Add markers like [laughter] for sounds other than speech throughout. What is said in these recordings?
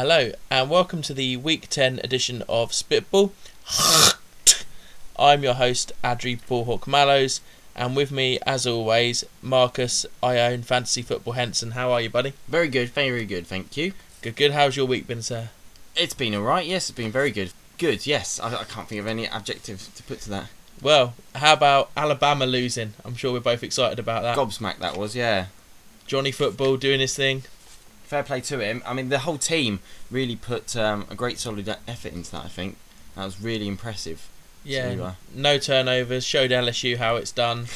Hello, and welcome to the Week 10 edition of Spitball. I'm your host, Adri Ballhawk Mallows, and with me, as always, Marcus, I own Fantasy Football Henson. How are you, buddy? Very good, very good, thank you. Good, good. How's your week been, sir? It's been alright, yes, it's been very good. Good, yes, I, I can't think of any adjective to put to that. Well, how about Alabama losing? I'm sure we're both excited about that. Gobsmack that was, yeah. Johnny Football doing his thing. Fair play to him. I mean, the whole team really put um, a great solid effort into that, I think. That was really impressive. Yeah, uh, no turnovers. Showed LSU how it's done.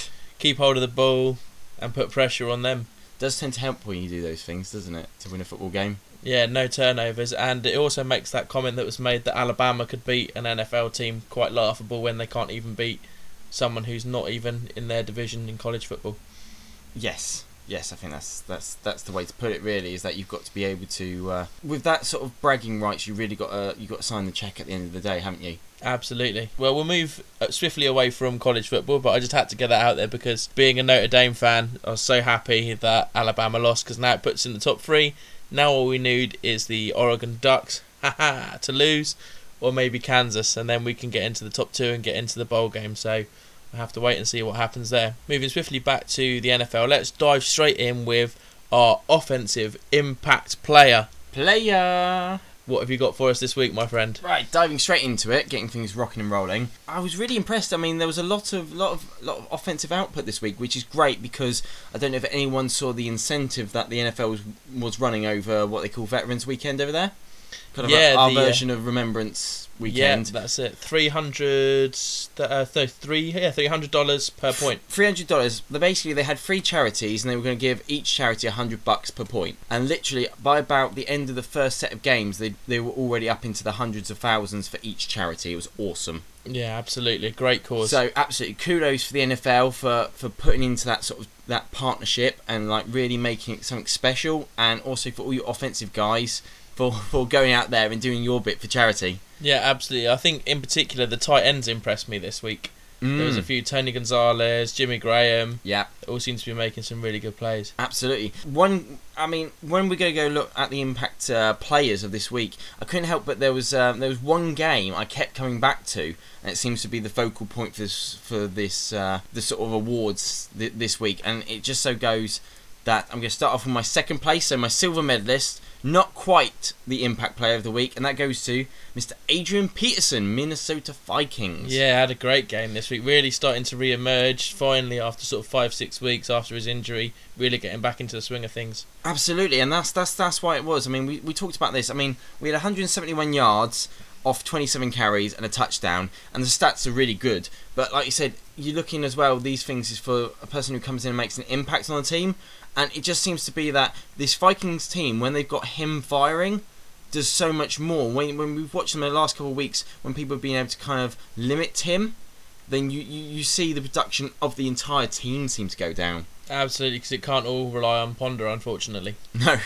Keep hold of the ball and put pressure on them. does tend to help when you do those things, doesn't it, to win a football game? Yeah, no turnovers, and it also makes that comment that was made that Alabama could beat an NFL team quite laughable when they can't even beat someone who's not even in their division in college football. Yes, yes, I think that's that's that's the way to put it. Really, is that you've got to be able to, uh, with that sort of bragging rights, you really got to you got to sign the check at the end of the day, haven't you? Absolutely. Well, we'll move uh, swiftly away from college football, but I just had to get that out there because being a Notre Dame fan, I was so happy that Alabama lost because now it puts in the top three. Now all we need is the Oregon Ducks, [laughs] to lose, or maybe Kansas, and then we can get into the top two and get into the bowl game. So I have to wait and see what happens there. Moving swiftly back to the NFL, let's dive straight in with our offensive impact player. Player. What have you got for us this week, my friend? Right, diving straight into it, getting things rocking and rolling. I was really impressed. I mean, there was a lot of lot of lot of offensive output this week, which is great because I don't know if anyone saw the incentive that the NFL was, was running over what they call Veterans Weekend over there. Kind of Yeah, our the, uh, version of Remembrance Weekend. Yeah, that's it. Three hundred, uh, th- three, yeah, three hundred dollars per point. Three hundred dollars. They basically they had three charities, and they were going to give each charity a hundred bucks per point. And literally, by about the end of the first set of games, they they were already up into the hundreds of thousands for each charity. It was awesome. Yeah, absolutely, great cause. So absolutely kudos for the NFL for, for putting into that sort of that partnership and like really making it something special, and also for all your offensive guys for for going out there and doing your bit for charity. yeah, absolutely. I think in particular the tight ends impressed me this week. There was a Mm. few Tony Gonzalez, Jimmy Graham. Yeah, All seem to be making some really good plays. absolutely. One, I mean, when we go go look at the impact uh, players of this week, I couldn't help but there was um, there was one game I kept coming back to, and it seems to be the focal point for this for this uh, the sort of awards th- this week, and it just so goes that I'm going to start off with my second place, so my silver medalist, not quite the impact player of the week, and that goes to Mr. Adrian Peterson, Minnesota Vikings. Yeah, had a great game this week. Really starting to re-emerge finally after sort of five, six weeks after his injury. Really getting back into the swing of things. Absolutely, and that's that's that's why it was. I mean, we, we talked about this. I mean, we had 171 yards off 27 carries and a touchdown, and the stats are really good. But like you said, you're looking as well. These things is for a person who comes in and makes an impact on the team, and it just seems to be that this Vikings team, when they've got him firing, does so much more. When when we've watched them in the last couple of weeks, when people have been able to kind of limit him, then you, you, you see the production of the entire team seem to go down. Absolutely, because it can't all rely on Ponder, unfortunately. [laughs] No,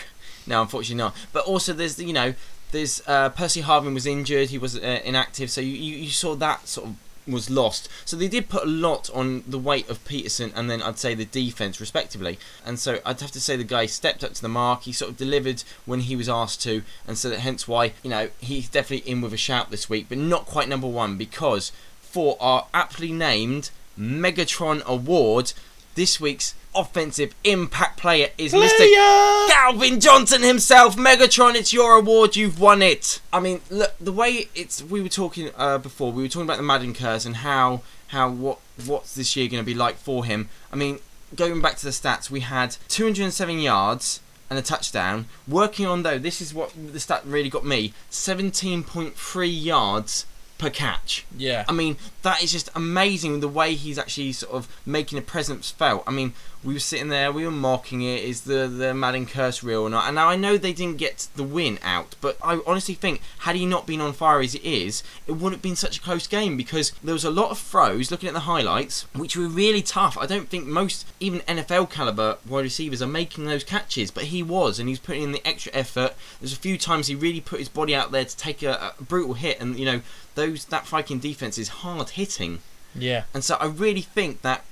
no, unfortunately not. But also, there's you know, there's uh, Percy Harvin was injured; he was uh, inactive, so you, you you saw that sort of was lost. So they did put a lot on the weight of Peterson and then I'd say the defense respectively. And so I'd have to say the guy stepped up to the mark. He sort of delivered when he was asked to, and so that hence why you know he's definitely in with a shout this week, but not quite number one because for our aptly named Megatron Award, this week's offensive impact player is Mr. Player! Calvin Johnson himself, Megatron, it's your award, you've won it. I mean, look, the way it's we were talking uh, before, we were talking about the Madden curse and how how what what's this year going to be like for him. I mean, going back to the stats, we had 207 yards and a touchdown. Working on though, this is what the stat really got me: 17.3 yards per catch. Yeah. I mean, that is just amazing the way he's actually sort of making a presence felt. I mean, we were sitting there, we were mocking it. Is the the Madden curse real or not? And now I know they didn't get the win out, but I honestly think had he not been on fire as it is, it wouldn't have been such a close game because there was a lot of throws. Looking at the highlights, which were really tough. I don't think most even NFL caliber wide receivers are making those catches, but he was, and he's putting in the extra effort. There's a few times he really put his body out there to take a, a brutal hit, and you know those that Viking defense is hard hitting. Yeah. And so I really think that,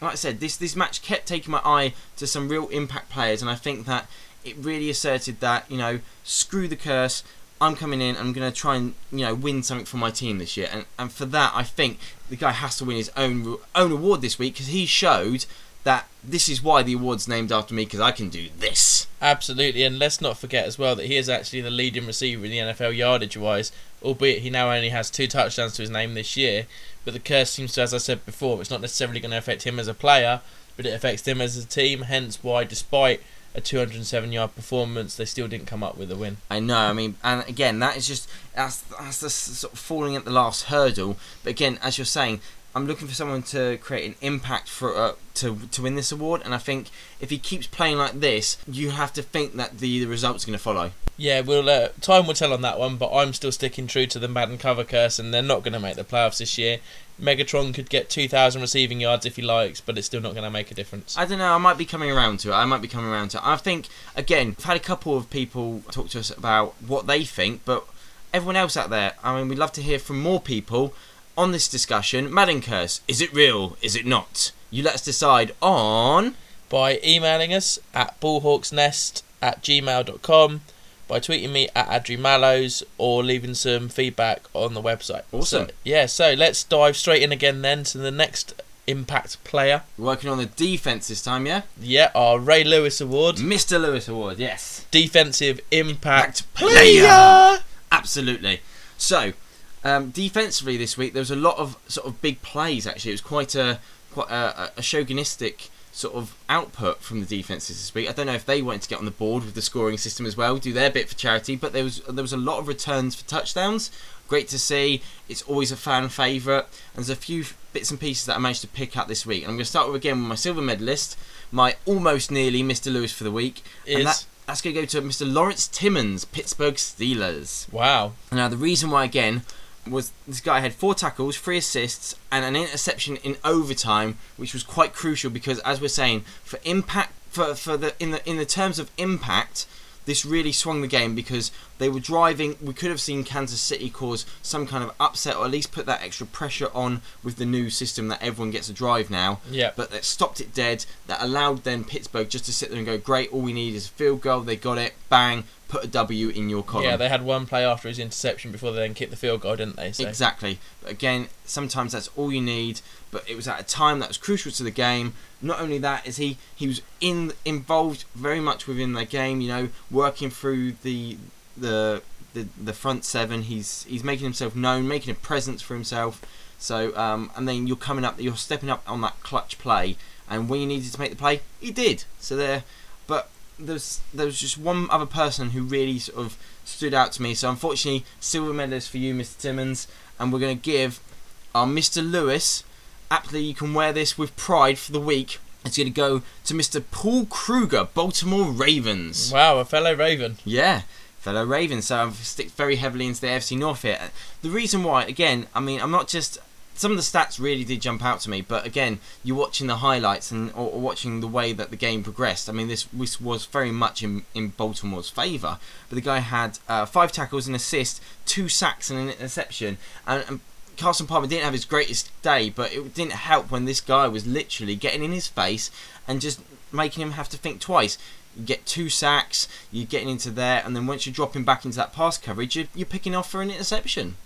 like I said, this this match kept taking my eye to some real impact players, and I think that it really asserted that you know, screw the curse. I'm coming in. I'm going to try and you know win something for my team this year, and and for that, I think the guy has to win his own own award this week because he showed that this is why the award's named after me because I can do this. Absolutely, and let's not forget as well that he is actually the leading receiver in the NFL yardage wise, albeit he now only has two touchdowns to his name this year. But the curse seems to, as I said before, it's not necessarily going to affect him as a player, but it affects him as a team, hence why, despite a 207 yard performance, they still didn't come up with a win. I know. I mean, and again, that is just that's that's the sort of falling at the last hurdle. But again, as you're saying, I'm looking for someone to create an impact for uh, to to win this award, and I think if he keeps playing like this, you have to think that the, the results are going to follow. Yeah, well, uh, time will tell on that one, but I'm still sticking true to the Madden cover curse, and they're not going to make the playoffs this year. Megatron could get 2,000 receiving yards if he likes, but it's still not going to make a difference. I don't know. I might be coming around to it. I might be coming around to it. I think again, I've had a couple of people talk to us about what they think, but everyone else out there, I mean, we'd love to hear from more people on this discussion. Madden curse, is it real? Is it not? You let us decide on. By emailing us at ballhawksnest at gmail.com, by tweeting me at Adri Mallows, or leaving some feedback on the website. Awesome. So, yeah, so let's dive straight in again then to the next impact player. Working on the defense this time, yeah? Yeah, our Ray Lewis Award. Mr. Lewis Award, yes. Defensive Impact Impact Player. Absolutely. So, um, defensively this week, there was a lot of sort of big plays. Actually, it was quite a quite a, a chauvinistic sort of output from the defenses this week. I don't know if they wanted to get on the board with the scoring system as well, do their bit for charity, but there was there was a lot of returns for touchdowns. Great to see. It's always a fan favourite. And there's a few bits and pieces that I managed to pick up this week. And I'm going to start with again with my silver medalist, my almost nearly Mr. Lewis for the week, Is and that that's going to go to Mr. Lawrence Timmons, Pittsburgh Steelers. wow. Now, the reason why, again, was this guy had four tackles, three assists, and an interception in overtime, which was quite crucial because, as we're saying, for impact, for, for the in the in the terms of impact, this really swung the game because they were driving. We could have seen Kansas City cause some kind of upset, or at least put that extra pressure on with the new system that everyone gets a drive now. Yeah. But that stopped it dead. That allowed then Pittsburgh just to sit there and go, "Great, all we need is a field goal." They got it. Bang. Put a W in your column. Yeah, they had one play after his interception before they then kicked the field goal, didn't they? So. Exactly. But again, sometimes that's all you need. But it was at a time that was crucial to the game. Not only that, is he he was in involved very much within the game. You know, working through the the the, the front seven. He's he's making himself known, making a presence for himself. So um, and then you're coming up, you're stepping up on that clutch play. And when you needed to make the play, he did. So there, there's there was just one other person who really sort of stood out to me. So unfortunately, silver medalist for you, Mr. Timmons, and we're going to give our Mr. Lewis. Aptly, you can wear this with pride for the week. It's going to go to Mr. Paul Kruger, Baltimore Ravens. Wow, a fellow Raven. Yeah, fellow Raven. So I've stick very heavily into the AFC North here. The reason why, again, I mean, I'm not just. Some of the stats really did jump out to me, but again, you're watching the highlights and or, or watching the way that the game progressed. I mean, this, this was very much in, in Baltimore's favour. But the guy had uh, five tackles, an assist, two sacks, and an interception. And, and Carson Palmer didn't have his greatest day, but it didn't help when this guy was literally getting in his face and just making him have to think twice. You get two sacks, you're getting into there, and then once you're dropping back into that pass coverage, you're, you're picking off for an interception.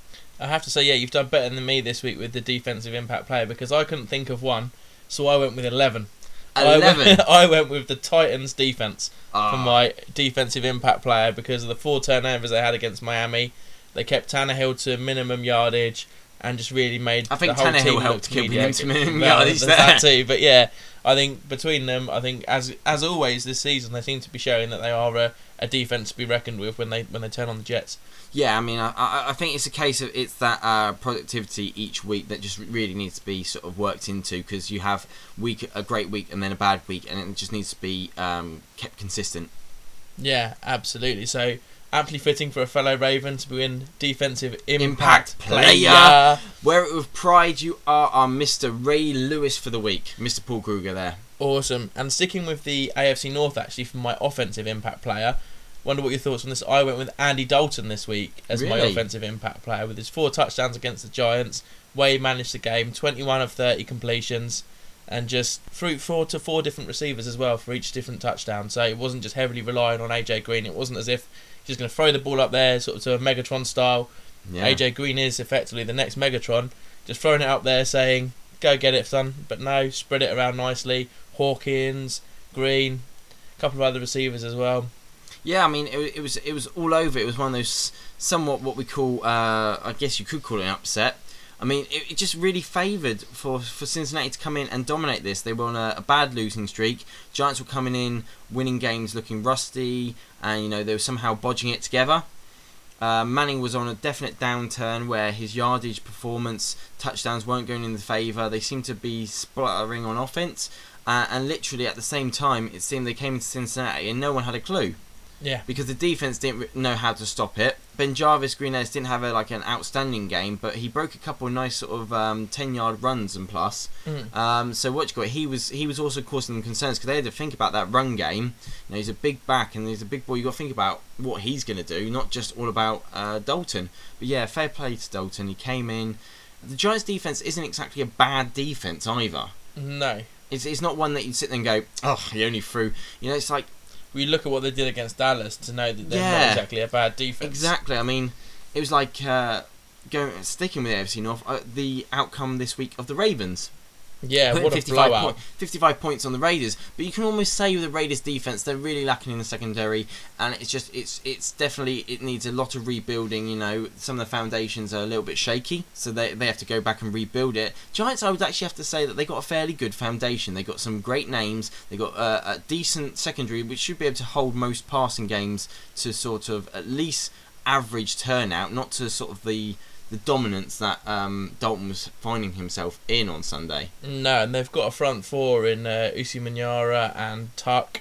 I have to say, yeah, you've done better than me this week with the defensive impact player because I couldn't think of one, so I went with 11. I Eleven. went, [laughs] I went with the Titans defense for Ah. my defensive impact player because of the four turnovers they had against Miami. They kept Tannehill to minimum yardage and just really made I think the whole Tannehill team helped keep him to minimum Well, yardage there's that there. too, but yeah, I think between them, I think as as always this season, they seem to be showing that they are a, a defense to be reckoned with when they when they turn on the Jets. Yeah, I mean, I, I, think it's a case of it's that uh, productivity each week that just really needs to be sort of worked into because you have week a great week and then a bad week, and it just needs to be um, kept consistent. Yeah, absolutely. So amply fitting for a fellow Raven to be win defensive impact, Impact player. player. Wear it with pride. You are our Mr. Ray Lewis for the week, Mr. Paul Kruger. There. Awesome. And sticking with the AFC North actually for my offensive impact player. Wonder what your thoughts on this. I went with Andy Dalton this week as my offensive impact player with his four touchdowns against the Giants. Way he managed the game, 21 of 30 completions. and just threw four to four different receivers as well for each different touchdown. So it wasn't just heavily relying on AJ Green. It wasn't as if he's just going to throw the ball up there, sort of to a Megatron style. Yeah. AJ Green is effectively the next Megatron, just throwing it up there saying, "Go get it, son." But no, spread it around nicely. Hawkins, Green, a couple of other receivers as well. Yeah, I mean, it, it was it was all over. It was one of those somewhat what we call, uh, I guess you could call it an upset. I mean, it, it just really favoured for, for Cincinnati to come in and dominate this. They were on a, a bad losing streak. Giants were coming in, winning games, looking rusty, and you know they were somehow bodging it together. Uh, Manning was on a definite downturn where his yardage performance, touchdowns weren't going in the favour. They seemed to be spluttering on offense, uh, and literally at the same time, it seemed they came into Cincinnati and no one had a clue Yeah, because the defense didn't know how to stop it. BenJarvus Green-Ellis didn't have a, like an outstanding game, but he broke a couple of nice sort of um, ten yard runs and plus. Mm. Um, so what you got? He was he was also causing them concerns because they had to think about that run game. You know, he's a big back and he's a big boy. You got to think about what he's going to do, not just all about uh, Dalton. But yeah, fair play to Dalton. He came in. The Giants' defense isn't exactly a bad defense either. no. It's, it's not one that you'd sit there and go, oh, he only threw. You know, it's like We look at what they did against Dallas to know that they're not exactly a bad defense. Exactly. I mean, it was like uh, going sticking with the AFC North. Uh, the outcome this week of the Ravens. Yeah, Putting what a 55, blowout. point- 55 points on the Raiders, but you can almost say with the Raiders defense they're really lacking in the secondary, and it's just it's it's definitely it needs a lot of rebuilding. You know, some of the foundations are a little bit shaky, so they they have to go back and rebuild it. Giants, I would actually have to say that they got a fairly good foundation. They got some great names. They got uh, a decent secondary, which should be able to hold most passing games to sort of at least average turnout, not to sort of the the dominance that um, Dalton was finding himself in on Sunday. No, and they've got a front four in uh, Osi Umenyiora and Tuck.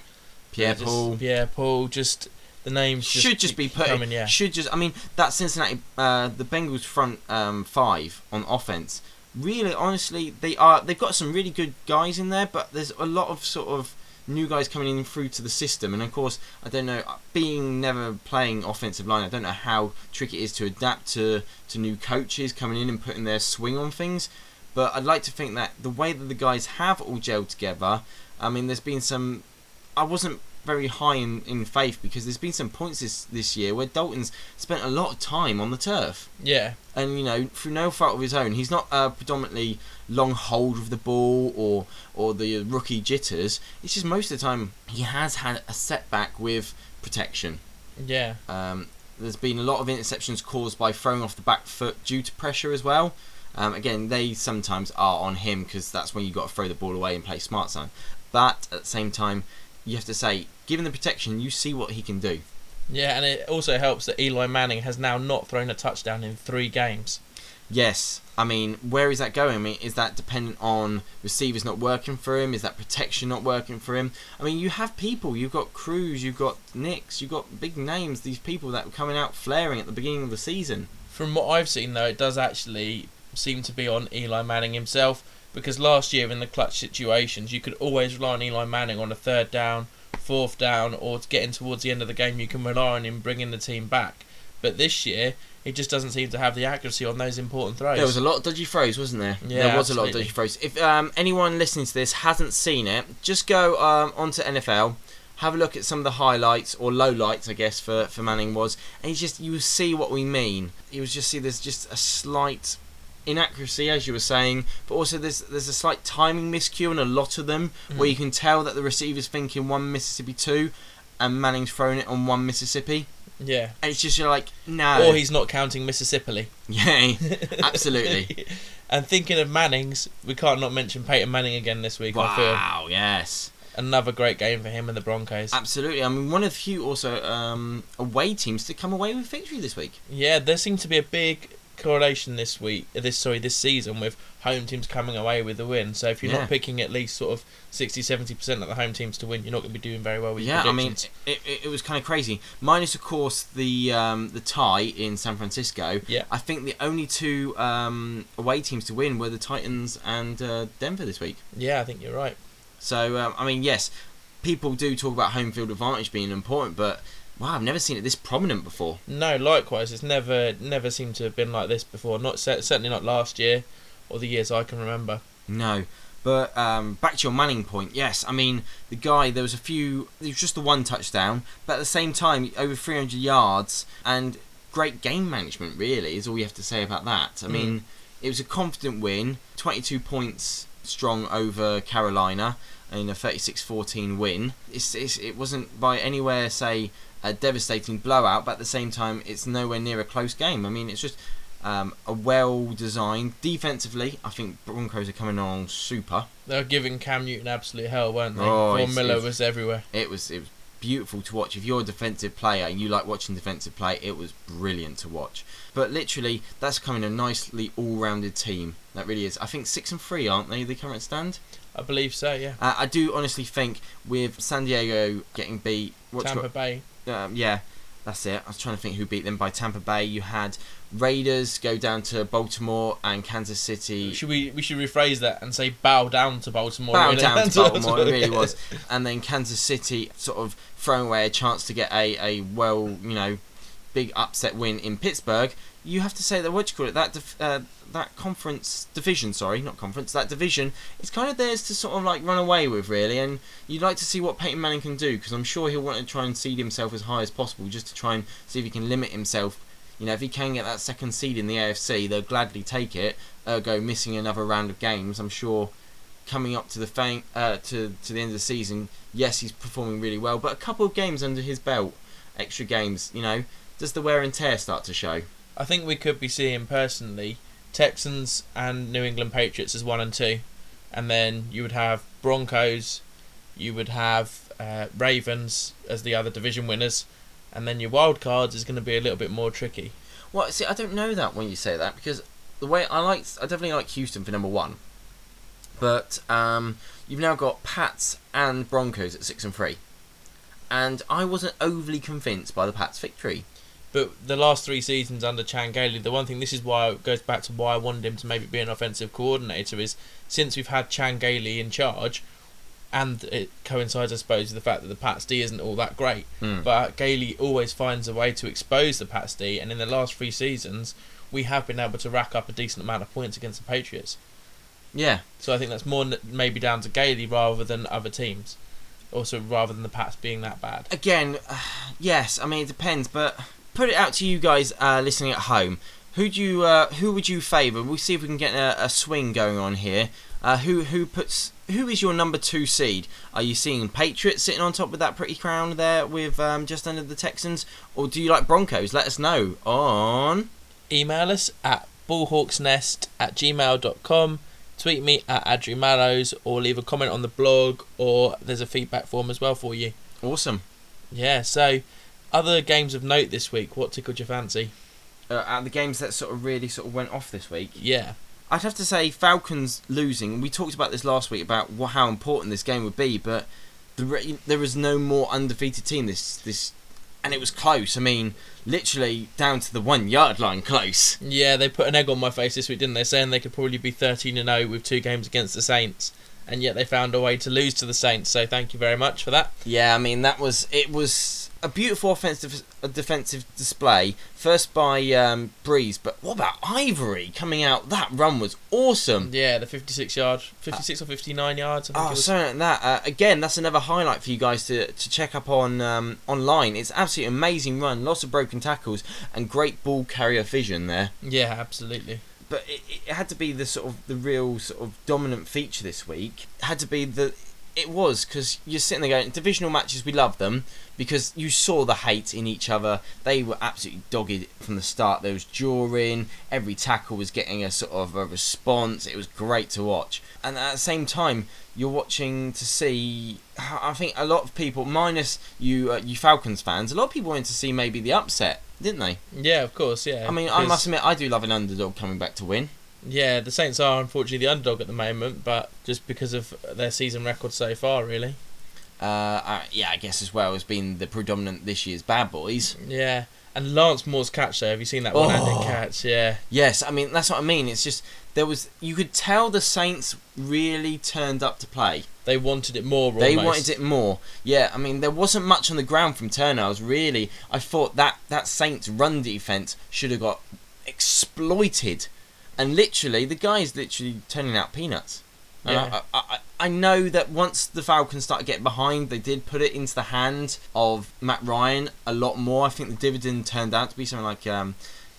Pierre just- Paul. Pierre Paul. Just the names just should just be put. coming, yeah. Should just. I mean, that Cincinnati, uh, the Bengals front um, five on offense. Really, honestly, they are. They've got some really good guys in there, but there's a lot of sort of new guys coming in through to the system. And of course, I don't know. Being never playing offensive line, I don't know how tricky it is to adapt to to new coaches coming in and putting their swing on things. But I'd like to think that the way that the guys have all gelled together. I mean, there's been some. I wasn't very high in, in faith because there's been some points this this year where Dalton's spent a lot of time on the turf. Yeah, And you know, through no fault of his own, he's not uh, predominantly long hold of the ball or or the rookie jitters. It's just most of the time he has had a setback with protection. yeah, Um, there's been a lot of interceptions caused by throwing off the back foot due to pressure as well. Um, again, they sometimes are on him because that's when you got to throw the ball away and play smart zone. But at the same time, you have to say, given the protection, you see what he can do. yeah, and it also helps that Eli Manning has now not thrown a touchdown in three games. Yes, I mean, where is that going? I mean, is that dependent on receivers not working for him? Is that protection not working for him? I mean, you have people. You've got Cruz, you've got Nicks, you've got big names. These people that were coming out flaring at the beginning of the season. From what I've seen, though, it does actually seem to be on Eli Manning himself because last year in the clutch situations, you could always rely on Eli Manning on a third down, fourth down, or getting towards the end of the game, you can rely on him bringing the team back. But this year, he just doesn't seem to have the accuracy on those important throws. There was a lot of dodgy throws, wasn't there? Yeah, there was a lot of dodgy throws. If um, anyone listening to this hasn't seen it, just go um, onto NFL, have a look at some of the highlights or lowlights, I guess, for, for Manning was, and you just you will see what we mean. You will just see there's just a slight inaccuracy, as you were saying, but also there's there's a slight timing miscue in a lot of them, where Mhm. you can tell that the receiver's thinking one Mississippi two, and Manning's throwing it on one Mississippi, yeah. and it's just you're like no, Or he's not counting Mississippi. yeah, [laughs] absolutely. and thinking of Manning's, we can't not mention Peyton Manning again this week. I feel wow, yes. another great game for him and the Broncos. Absolutely. I mean, one of the few also um, away teams to come away with victory this week. Yeah, there seems to be a big correlation this week. This sorry, this season with home teams coming away with the win. So if you're Yeah. not picking at least sort of 60 70 percent of the home teams to win, you're not going to be doing very well with yeah, your I mean, it, it, it was kind of crazy. Minus, of course, the um, the tie in San Francisco. Yeah. I think the only two um, away teams to win were the Titans and uh, Denver this week. yeah, I think you're right. So, um, I mean, yes, people do talk about home field advantage being important, but wow, I've never seen it this prominent before. No, likewise, it's never never seemed to have been like this before. Not certainly not last year or the years I can remember. No, But um, back to your Manning point, yes, I mean the guy. There was a few. It was just the one touchdown, but at the same time, over 300 yards and great game management. Really, is all you have to say about that. I Mm. mean, it was a confident win, 22 points strong over Carolina in a 36-14 win. It's, it's, it wasn't by anywhere say a devastating blowout, but at the same time, it's nowhere near a close game. I mean, it's just um, a well-designed defensively. I think Broncos are coming on super. They were giving Cam Newton absolute hell, weren't they? Oh, Von Miller was everywhere. It was it was beautiful to watch. If you're a defensive player and you like watching defensive play, it was brilliant to watch. But literally, that's coming a nicely all-rounded team. That really is. I think six and three, aren't they? The current stand. I believe so. Yeah. Uh, I do honestly think with San Diego getting beat, Tampa Bay. Um, yeah, that's it. I was trying to think who beat them by Tampa Bay. You had Raiders go down to Baltimore and Kansas City. Should we we should rephrase that and say bow down to Baltimore? Bow really. down to [laughs] Baltimore, it really was. And then Kansas City sort of throwing away a chance to get a, a well, you know, big upset win in Pittsburgh. You have to say that what do you call it that uh, that conference division, sorry, not conference, that division is kind of theirs to sort of like run away with really. And you'd like to see what Peyton Manning can do because I'm sure he'll want to try and seed himself as high as possible just to try and see if he can limit himself. You know, if he can get that second seed in the AFC, they'll gladly take it. Ergo, missing another round of games, I'm sure coming up to the fang, uh, to to the end of the season, yes, he's performing really well, but a couple of games under his belt, extra games, you know, does the wear and tear start to show? I think we could be seeing personally Texans and New England Patriots as one and two, and then you would have Broncos, you would have uh, Ravens as the other division winners, and then your wild cards is going to be a little bit more tricky. Well, see, I don't know that when you say that because the way I like, I definitely like Houston for number one, but um, you've now got Pats and Broncos at six and three, and I wasn't overly convinced by the Pats' victory. But the last three seasons under Chan Gailey, the one thing this is why it goes back to why I wanted him to maybe be an offensive coordinator is since we've had Chan Gailey in charge, and it coincides, I suppose, with the fact that the Pats D isn't all that great. Hmm. But Gailey always finds a way to expose the Pats D, and in the last three seasons, we have been able to rack up a decent amount of points against the Patriots. Yeah, So I think that's more maybe down to Gailey rather than other teams. Also, rather than the Pats being that bad. again, uh, yes. I mean, it depends, but put it out to you guys uh, listening at home. Who do you, uh, who would you favour? We'll see if we can get a, a swing going on here. Uh, who who puts who is your number two seed? Are you seeing Patriots sitting on top with that pretty crown there with um, just under the Texans, or do you like Broncos? Let us know on. email us at ballhawksnest at gmail.com tweet me at Adri Mallows or leave a comment on the blog or there's a feedback form as well for you Awesome. yeah so other games of note this week what tickled your fancy Uh, the games that sort of really sort of went off this week, yeah I'd have to say Falcons losing. We talked about this last week about wha how important this game would be, but the re- there was no more undefeated team this this, and it was close. I mean, literally down to the one yard line, close. yeah they put an egg on my face this week didn't they saying they could probably be 13 and 0 with two games against the Saints and yet they found a way to lose to the Saints so thank you very much for that Yeah, I mean that was it was a beautiful offensive a defensive display. First by um, Brees, but what about Ivory coming out? That run was awesome. yeah the 56 yard 56 or 59 yards I think Oh, something like that. Uh, again, that's another highlight for you guys to, to check up on um, online. It's absolutely amazing run, lots of broken tackles, and great ball carrier vision there. yeah absolutely But it, it had to be the sort of the real sort of dominant feature this week. It had to be the. It was because you're sitting there going divisional matches. We love them because you saw the hate in each other. They were absolutely dogged from the start. There was during every tackle was getting a sort of a response. It was great to watch, and at the same time, you're watching to see. I think a lot of people, minus you, uh, you Falcons fans, a lot of people wanted to see maybe the upset, didn't they? yeah of course yeah I mean, I must admit, I do love an underdog coming back to win. Yeah, the Saints are unfortunately the underdog at the moment, but just because of their season record so far, really. Uh, uh, yeah, I guess as well as being the predominant this year's bad boys. Yeah, and Lance Moore's catch there. Have you seen that one-handed Oh. catch? Yeah, Yes, I mean that's what I mean. It's just there was you could tell the Saints really turned up to play. they wanted it more. Almost. They wanted it more. Yeah, I mean there wasn't much on the ground from Turner. I was really I thought that that Saints run defense should have got exploited, and literally the guy is literally turning out peanuts. Yeah. I, I, I, know that once the Falcons started getting behind, they did put it into the hand of Matt Ryan a lot more. I think the dividend turned out to be something like um,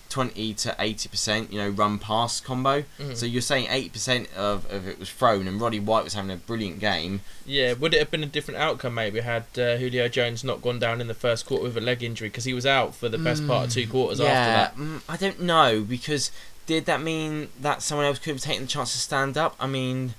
20 to 80%, you know, run pass combo. Mhm. So you're saying 80% of, of it was thrown, and Roddy White was having a brilliant game. Yeah, would it have been a different outcome maybe had uh, Julio Jones not gone down in the first quarter with a leg injury because he was out for the best part of two quarters after that? mm, I don't know because did that mean that someone else could have taken the chance to stand up? I mean,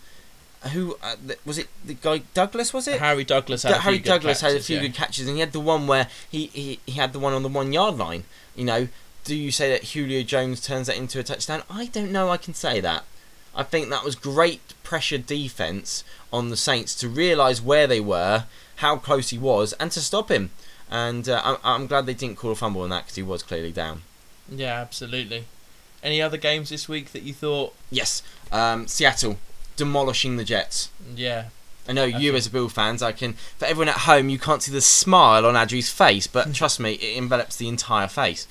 who uh, was it? The guy Douglas was it? Harry Douglas had Harry Douglas had a few yeah. good catches, and he had the one where he, he he had the one on the one yard line. You know, do you say that Julio Jones turns that into a touchdown? I don't know. I can say that. I think that was great pressure defense on the Saints to realise where they were, how close he was, and to stop him. And uh, I'm, I'm glad they didn't call a fumble on that because he was clearly down. Yeah, absolutely. Any other games this week that you thought? Yes, um, Seattle demolishing the Jets. Yeah, I know you as a Bill fans. I can. For everyone at home, you can't see the smile on Adri's face, but [laughs] trust me, it envelops the entire face.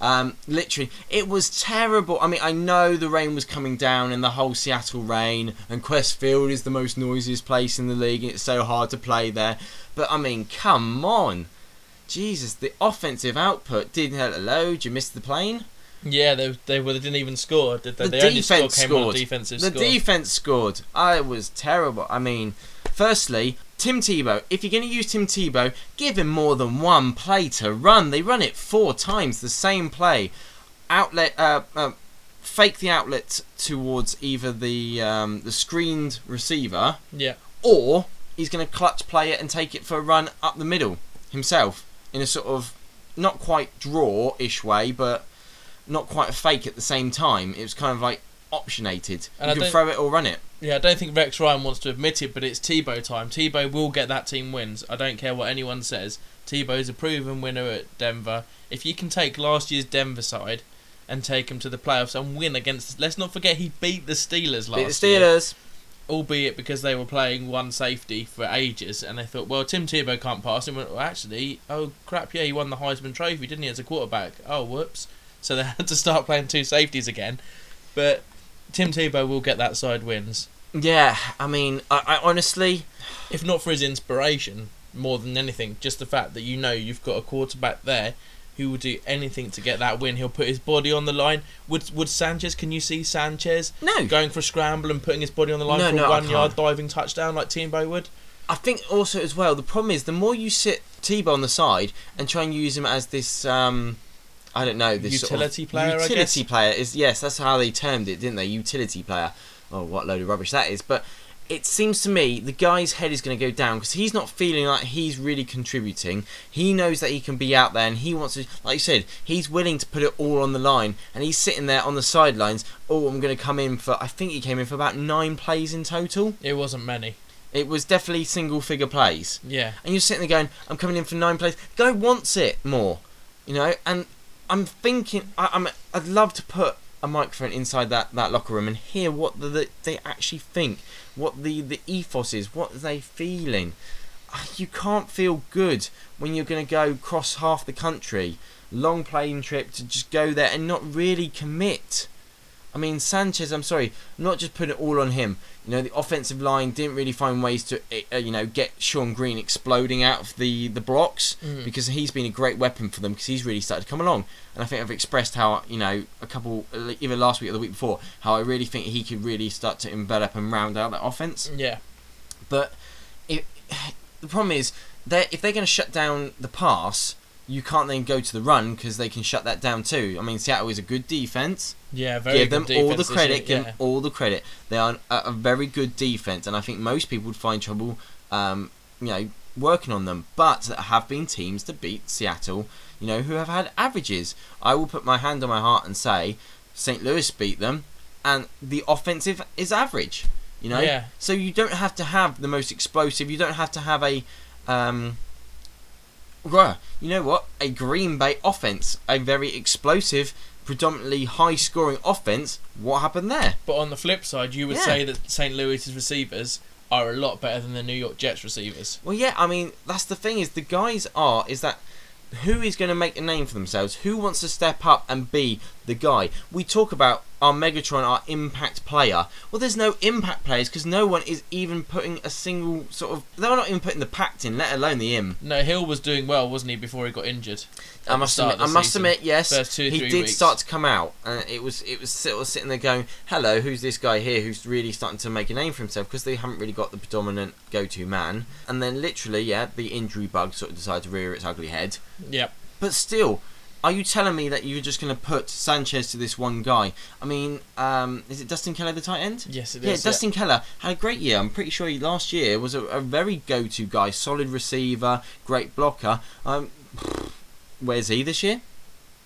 Um, literally, it was terrible. I mean, I know the rain was coming down and the whole Seattle rain, and Qwest Field is the most noisiest place in the league, and it's so hard to play there. But I mean, come on, Jesus, the offensive output Didn't hello. Did you miss the plane? Yeah. They they, well, they didn't even score, did they? The the only score defense came on scored. a defensive The score. defense scored. I was terrible. I mean, firstly, Tim Tebow. If you're going to use Tim Tebow, give him more than one play to run. They run it four times, the same play. Outlet, uh, uh, fake the outlet towards either the um, the screened receiver, yeah, or he's going to clutch play it and take it for a run up the middle himself in a sort of not quite draw-ish way, but not quite a fake at the same time. It was kind of like optionated. And you don't- could throw it or run it. yeah. I don't think Rex Ryan wants to admit it, but it's Tebow time. Tebow will get that team wins. I don't care what anyone says. Tebow's a proven winner at Denver. If you can take last year's Denver side and take them to the playoffs and win against, let's not forget he beat the Steelers last Beat the year. Steelers. albeit because they were playing one safety for ages, and they thought, well, Tim Tebow can't pass. And went, well, actually, oh crap, yeah, he won the Heisman Trophy, didn't he, as a quarterback? Oh, whoops. So they [laughs] had to start playing two safeties again. But Tim Tebow will get that side wins, Yeah, I mean, I, I honestly, if not for his inspiration, more than anything, just the fact that you know you've got a quarterback there. Who will do anything to get that win? He'll put his body on the line. Would Would Sanchez? Can you see Sanchez no. going for a scramble and putting his body on the line No, for no, a one yard diving touchdown like Tebow would? I think also as well, the problem is the more you sit Tebow on the side and try and use him as this, um, I don't know, this Utility sort of player, I Utility player is yes, that's how they termed it, didn't they? Utility player. Oh, what load of rubbish that is! But it seems to me the guy's head is going to go down because he's not feeling like he's really contributing. He knows that he can be out there and he wants to, like you said, he's willing to put it all on the line and he's sitting there on the sidelines. Oh, I'm going to come in for. I think he came in for about nine plays in total. It wasn't many. It was definitely single figure plays Yeah. and you're sitting there going, "I'm coming in for nine plays." The guy wants it more, you know. And I'm thinking, I, I'm, I'd love to put a microphone inside that, that locker room and hear what the, the, they actually think, what the the ethos is, what they feeling. Ah, You can't feel good when you're going to go cross half the country, long plane trip to just go there and not really commit. I mean, Sanchez, I'm sorry, I'm not just put it all on him. You know, the offensive line didn't really find ways to, uh, you know, get Shonn Greene exploding out of the, the blocks Mm. because he's been a great weapon for them because he's really started to come along. And I think I've expressed how, you know, a couple, either last week or the week before, how I really think he could really start to envelop and round out that offense. Yeah. But if, [sighs] the problem is, that if they're going to shut down the pass, you can't then go to the run because they can shut that down too. I mean, Seattle is a good defense Yeah. Very good. give them all the credit. year, Give them all the credit. They are a, a very good defense, and I think most people would find trouble, um, you know, working on them. But there have been teams to beat Seattle, you know, who have had averages. I will put my hand on my heart and say St. Louis beat them, and the offensive is average. You know, Yeah. so you don't have to have the most explosive. You don't have to have a. Um, you know what? A Green Bay offense, a very explosive, predominantly high scoring offense. What happened there? But on the flip side, you would Yeah. say that St. Louis's receivers are a lot better than the New York Jets receivers. Well, yeah, I mean, that's the thing is the guys are, is that who is going to make a name for themselves? Who wants to step up and be the guy? We talk about our Megatron, our impact player. Well, there's no impact players because no one is even putting a single sort of. They're not even putting the pact in, let alone the im. No, Hill was doing well, wasn't he, before he got injured? I must admit, I must season. admit, yes, two, he did weeks. start to come out, and it was it was sort of sitting there going, "Hello, who's this guy here who's really starting to make a name for himself?" Because they haven't really got the predominant go-to man, and then literally, yeah, the injury bug sort of decided to rear its ugly head. Yep. But still, are you telling me that you're just going to put Sanchez to this one guy? I mean, um, is it Dustin Keller, the tight end? Yes, it Yeah, is. Dustin Keller had a great year. I'm pretty sure he last year was a, a very go-to guy, solid receiver, great blocker. Um, [sighs] where's he this year?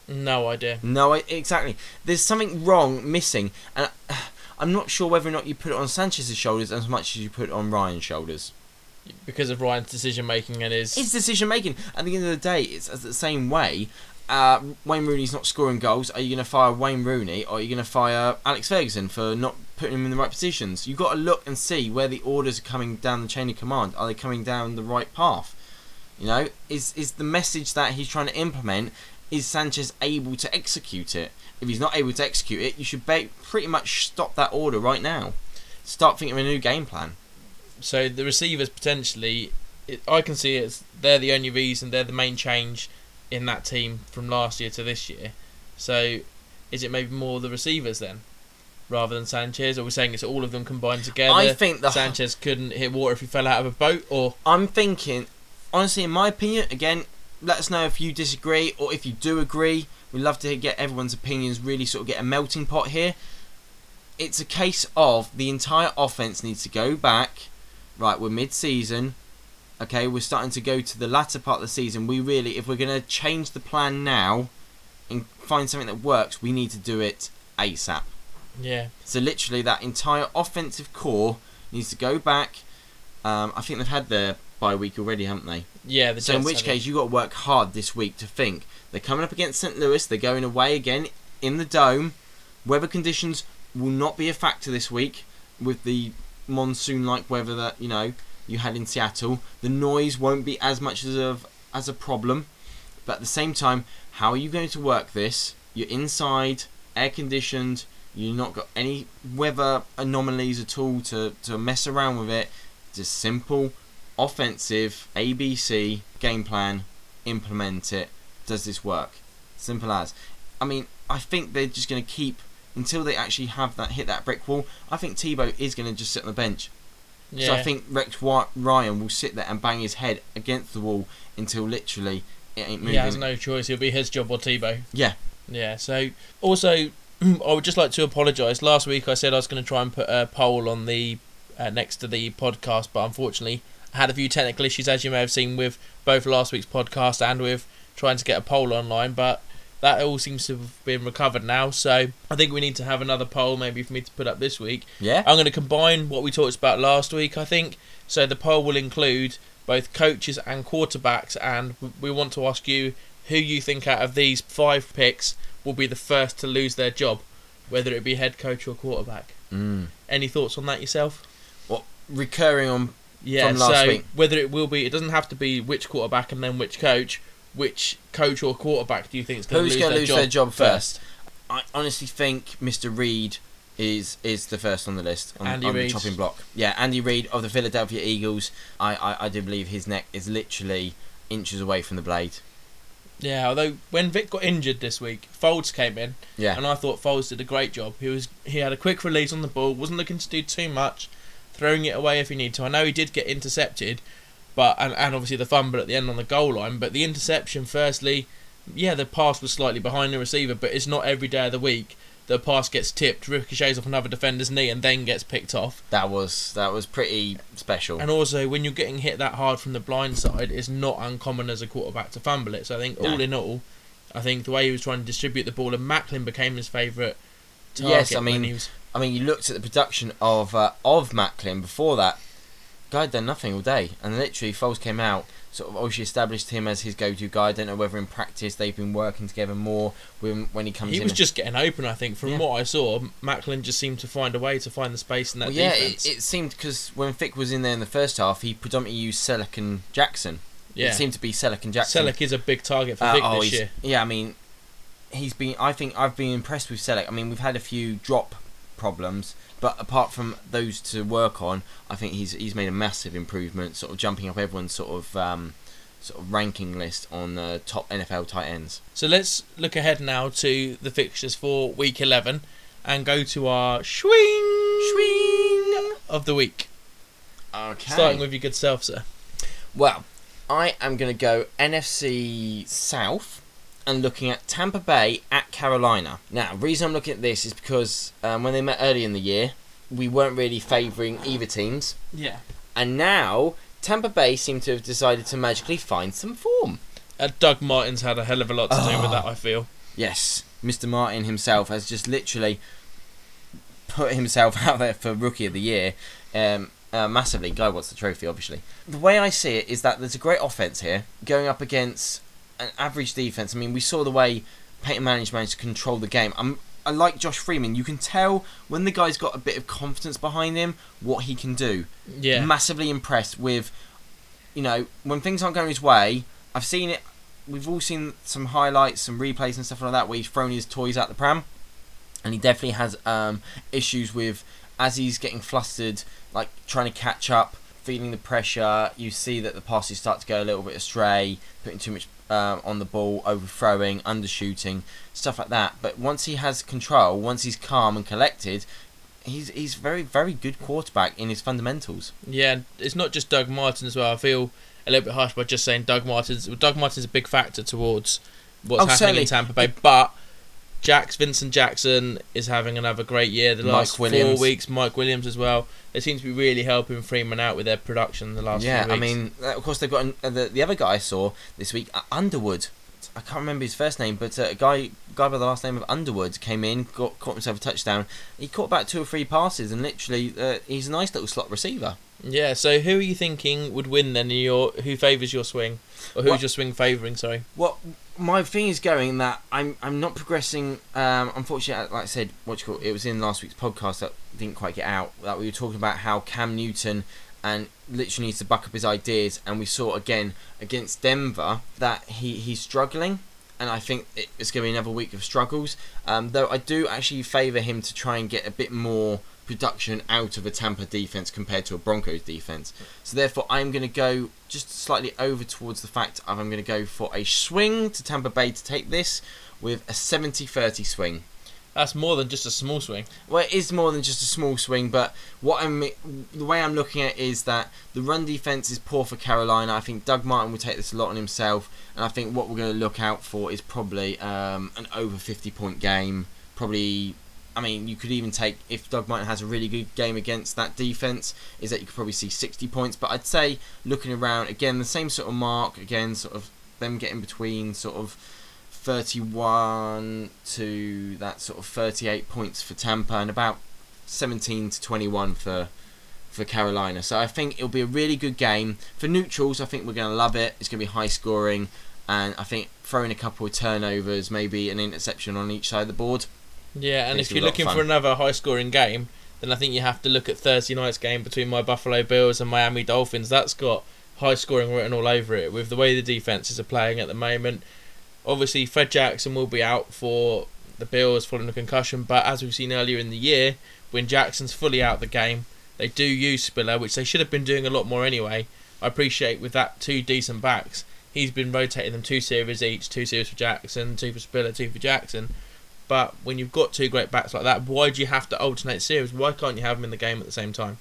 No idea. No, exactly. There's something wrong, missing, and [sighs] I'm not sure whether or not you put it on Sanchez's shoulders as much as you put it on Ryan's shoulders. Because of Ryan's decision making and his. His decision making. At the end of the day, it's the same way. Uh, Wayne Rooney's not scoring goals. Are you going to fire Wayne Rooney or are you going to fire Alex Ferguson for not putting him in the right positions? You've got to look and see where the orders are coming down the chain of command. Are they coming down the right path? You know, is is the message that he's trying to implement? Is Sanchez able to execute it? If he's not able to execute it, you should ba- pretty much stop that order right now. Start thinking of a new game plan. So the receivers potentially, I can see it's they're the only reason they're the main change in that team from last year to this year. So is it maybe more the receivers then, rather than Sanchez? Or are we saying it's all of them combined together? I think the Sanchez couldn't hit water if he fell out of a boat, or I'm thinking, honestly, in my opinion, again, let us know if you disagree or if you do agree. We'd love to get everyone's opinions, really sort of get a melting pot here. It's a case of the entire offense needs to go back. Right, we're mid season. Okay, we're starting to go to the latter part of the season. We really, if we're going to change the plan now and find something that works, we need to do it ASAP. yeah, So literally, that entire offensive core needs to go back. Um, I think they've had their bye week already, haven't they? yeah. The So in which case, you got to work hard this week to think they're coming up against St. Louis. They're going away again in the dome. Weather conditions will not be a factor this week with the monsoon-like weather that you know you had in Seattle. The noise won't be as much as a as a problem, but at the same time, how are you going to work this? You're inside, air conditioned. You've not got any weather anomalies at all to, to mess around with it. Just simple, offensive ABC game plan. Implement it. Does this work? Simple as. I mean, I think they're just going to keep until they actually have that hit that brick wall. I think Tebow is going to just sit on the bench. Yeah. So I think Rex Ryan will sit there and bang his head against the wall until literally it ain't moving. he has no choice. It'll be his job or Tebow. Yeah. Yeah. So also, [clears throat] I would just like to apologise. Last week I said I was going to try and put a poll on the uh, next to the podcast, but unfortunately I had a few technical issues, as you may have seen with both last week's podcast and with trying to get a poll online. But that all seems to have been recovered now. So I think we need to have another poll, maybe for me to put up this week. Yeah. I'm going to combine what we talked about last week, I think. So the poll will include both coaches and quarterbacks, and we want to ask you who you think out of these five picks will be the first to lose their job, whether it be head coach or quarterback. Mm. Any thoughts on that yourself? What recurring on? Yeah, From last so week. whether it will be, it doesn't have to be which quarterback and then which coach. Which coach or quarterback do you think is going to lose, their, lose job their job first? I honestly think Mr. Reid is is the first on the list on, Andy on the chopping block. Yeah, Andy Reid of the Philadelphia Eagles. I, I I do believe his neck is literally inches away from the blade. Yeah, although when Vic got injured this week, Foles came in, Yeah. and I thought Foles did a great job. He was he had a quick release on the ball, wasn't looking to do too much, throwing it away if he needed to. I know he did get intercepted, but and, and obviously the fumble at the end on the goal line. But the interception, firstly, yeah, the pass was slightly behind the receiver, but it's not every day of the week the pass gets tipped, ricochets off another defender's knee, and then gets picked off. That was that was pretty special. And also, when you're getting hit that hard from the blind side, it's not uncommon as a quarterback to fumble it. So I think No. all in all, I think the way he was trying to distribute the ball, and Maclin became his favourite. Yes, I when mean, he was, I mean, you looked at the production of uh, of Maclin before that. Guy had done nothing all day, and literally Foles came out, sort of obviously established him as his go-to guy. I don't know whether in practice they've been working together more when when he comes he was just getting open. I think from Yeah. what I saw, Maclin just seemed to find a way to find the space in that well, yeah, it, it seemed because when Vick was in there in the first half, he predominantly used Celek and Jackson. yeah, It seemed to be Celek and Jackson. Celek is a big target for Uh, Vic oh, this year. Yeah, I mean, he's been. I think I've been impressed with Celek. I mean, we've had a few drop problems, but apart from those to work on, I think he's he's made a massive improvement, sort of jumping up everyone's sort of um, sort of ranking list on the top NFL tight ends. So let's look ahead now to the fixtures for week 11 and go to our swing, Swing. of the week. Okay. Starting with your good self, sir. Well, I am going to go NFC South and looking at Tampa Bay at Carolina. Now, the reason I'm looking at this is because um, when they met early in the year, we weren't really favouring either teams. Yeah. And now, Tampa Bay seem to have decided to magically find some form. Uh, Doug Martin's had a hell of a lot to do with Oh. that, I feel. Yes, Mr. Martin himself has just literally put himself [laughs] out there for Rookie of the Year. Um, uh, massively. Guy wants the trophy, obviously. The way I see it is that there's a great offense here going up against an average defense. I mean, we saw the way Peyton Manning's managed to control the game. I'm, I like Josh Freeman. You can tell when the guy's got a bit of confidence behind him what he can do. Yeah. Massively impressed with, you know, when things aren't going his way. I've seen it. We've all seen some highlights, some replays and stuff like that where he's thrown his toys out the pram, and he definitely has um, issues with as he's getting flustered, like trying to catch up, feeling the pressure. You see that the passes start to go a little bit astray, putting too much um, on the ball, overthrowing, undershooting, stuff like that. But once he has control, once he's calm and collected, he's he's very very good quarterback in his fundamentals. Yeah, it's not just Doug Martin as well. I feel a little bit harsh by just saying Doug Martin's. Doug Martin's a big factor towards what's Oh, happening certainly. in Tampa Bay, but Jax Vincent Jackson is having another great year. The last four weeks, Mike Williams as well. They seem to be really helping Freeman out with their production the last yeah, I mean, uh, of course they've got uh, the the other guy I saw this week, uh, Underwood. I can't remember his first name, but uh, a guy guy by the last name of Underwood came in, got caught himself a touchdown. He caught about two or three passes, and literally, uh, he's a nice little slot receiver. yeah. So who are you thinking would win then? in Your who favours your swing, or who's Well- your swing favouring? Sorry. Well, my thing is going that I'm I'm not progressing. Um, unfortunately, like I said, what you call it was in last week's podcast that didn't quite get out. That we were talking about how Cam Newton and literally needs to buck up his ideas, and we saw again against Denver that he he's struggling. And I think it's going to be another week of struggles. Um, though I do actually favour him to try and get a bit more production out of a Tampa defense compared to a Broncos defense. So therefore, I'm going to go just slightly over towards the fact I'm going to go for a swing to Tampa Bay to take this with a 70-30 swing. That's more than just a small swing. Well, it is more than just a small swing, but what I'm the way I'm looking at it is that the run defense is poor for Carolina. I think Doug Martin will take this a lot on himself, and I think what we're going to look out for is probably um, an over 50 point game. Probably, I mean, you could even take if Doug Martin has a really good game against that defense, is that you could probably see 60 points. But I'd say looking around again, the same sort of mark again, sort of them getting between sort of 31 to that sort of 38 points for Tampa and about 17 to 21 for for Carolina. So I think it'll be a really good game for neutrals. I think we're going to love it. It's going to be high scoring, and I think throwing a couple of turnovers, maybe an interception on each side of the board. Yeah, and if you're looking for another high scoring game, then I think you have to look at Thursday night's game between my Buffalo Bills and Miami Dolphins. That's got high scoring written all over it with the way the defenses are playing at the moment. Obviously, Fred Jackson will be out for the Bills following a concussion, but as we've seen earlier in the year, when Jackson's fully out of the game, they do use Spiller, which they should have been doing a lot more anyway. I appreciate with that two decent backs, he's been rotating them two series each, two series for Jackson, two for Spiller, two for Jackson. But when you've got two great backs like that, why do you have to alternate series? Why can't you have them in the game at the same time?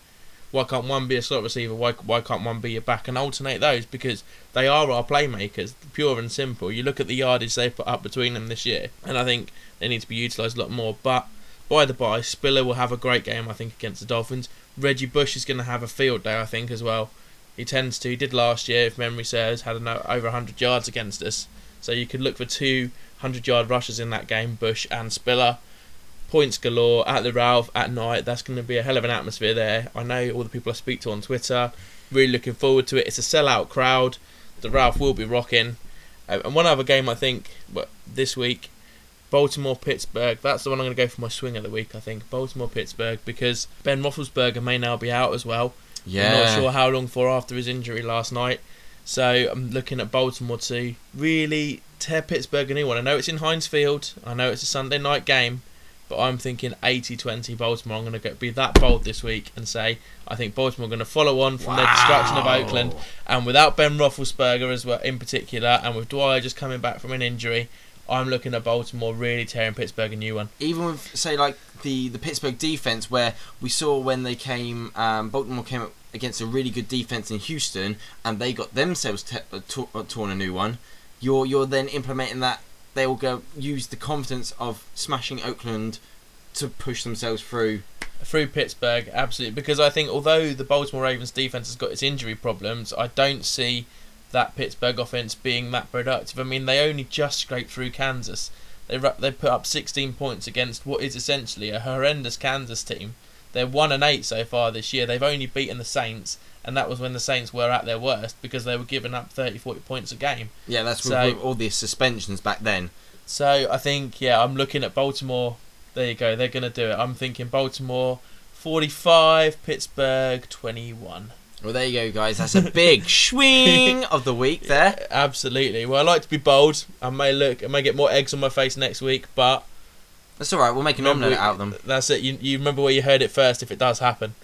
Why can't one be a slot receiver? Why why can't one be your back and alternate those? Because they are our playmakers, pure and simple. You look at the yardage they put up between them this year, and I think they need to be utilised a lot more. But by the by, Spiller will have a great game, I think, against the Dolphins. Reggie Bush is going to have a field day, I think, as well. He tends to. He did last year, if memory serves, had an, over 100 yards against us. So you could look for two 100 yard rushes in that game, Bush and Spiller. Points galore at the Ralph at night. That's going to be a hell of an atmosphere there. I know all the people I speak to on Twitter. Really looking forward to it. It's a sellout crowd. The Ralph will be rocking. Uh, and one other game I think but this week, Baltimore Pittsburgh. That's the one I'm going to go for my swing of the week. I think Baltimore Pittsburgh because Ben Roethlisberger may now be out as well. Yeah. I'm not sure how long for after his injury last night. So I'm looking at Baltimore to really tear Pittsburgh a new one. I know it's in Heinz Field. I know it's a Sunday night game, but I'm thinking 80-20 Baltimore. I'm going to be that bold this week and say I think Baltimore are going to follow on from their destruction of Oakland, and without Ben Roethlisberger as well in particular, and with Dwyer just coming back from an injury, I'm looking at Baltimore really tearing Pittsburgh a new one. even with say like the the Pittsburgh defense, where we saw when they came, um, Baltimore came up against a really good defense in Houston, and they got themselves te- uh, to- uh, torn a new one. You're you're then implementing that they will go use the confidence of smashing Oakland to push themselves through. through Pittsburgh, absolutely. Because I think although the Baltimore Ravens defense has got its injury problems, I don't see that Pittsburgh offense being that productive. I mean, they only just scraped through Kansas. They they put up 16 points against what is essentially a horrendous Kansas team. They're one and eight so far this year. They've only beaten the Saints, and that was when the Saints were at their worst because they were giving up 30, 40 points a game. Yeah, that's So- with all the suspensions back then. So I think, yeah, I'm looking at Baltimore. There you go. They're going to do it. I'm thinking Baltimore 45, Pittsburgh 21. Well, there you go, guys. That's a big [laughs] swing of the week there. Absolutely. Well, I like to be bold. I may look, I may get more eggs on my face next week, but That's all right. We'll make an omelette out of them. That's it. You, you remember where you heard it first if it does happen.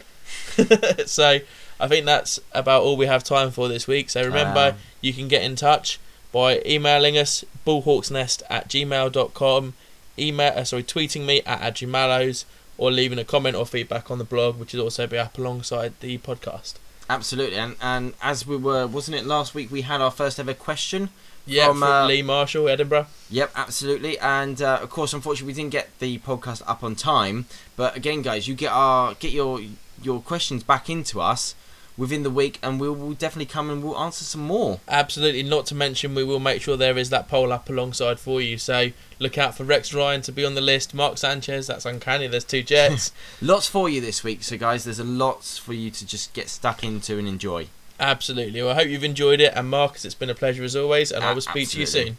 [laughs] so I think that's about all we have time for this week. So remember, Um, you can get in touch by emailing us ballhawksnest at gmail.com, email, uh, sorry, tweeting me at adjumalos, or leaving a comment or feedback on the blog, which will also be up alongside the podcast. Absolutely, and and as we were, wasn't it last week? We had our first ever question. Yeah, From, from, uh, Lee Marshall, Edinburgh. Yep, absolutely, and uh, of course, unfortunately, we didn't get the podcast up on time. But again, guys, you get our get your your questions back into us within the week, and we will definitely come and we'll answer some more. Absolutely, not to mention we will make sure there is that poll up alongside for you. So look out for Rex Ryan to be on the list. Mark Sanchez, that's uncanny. There's two Jets. [laughs] Lots for you this week, so guys, there's a lots for you to just get stuck into and enjoy. Absolutely. Well, I hope you've enjoyed it. And Marcus, it's been a pleasure as always. And I will speak to you soon.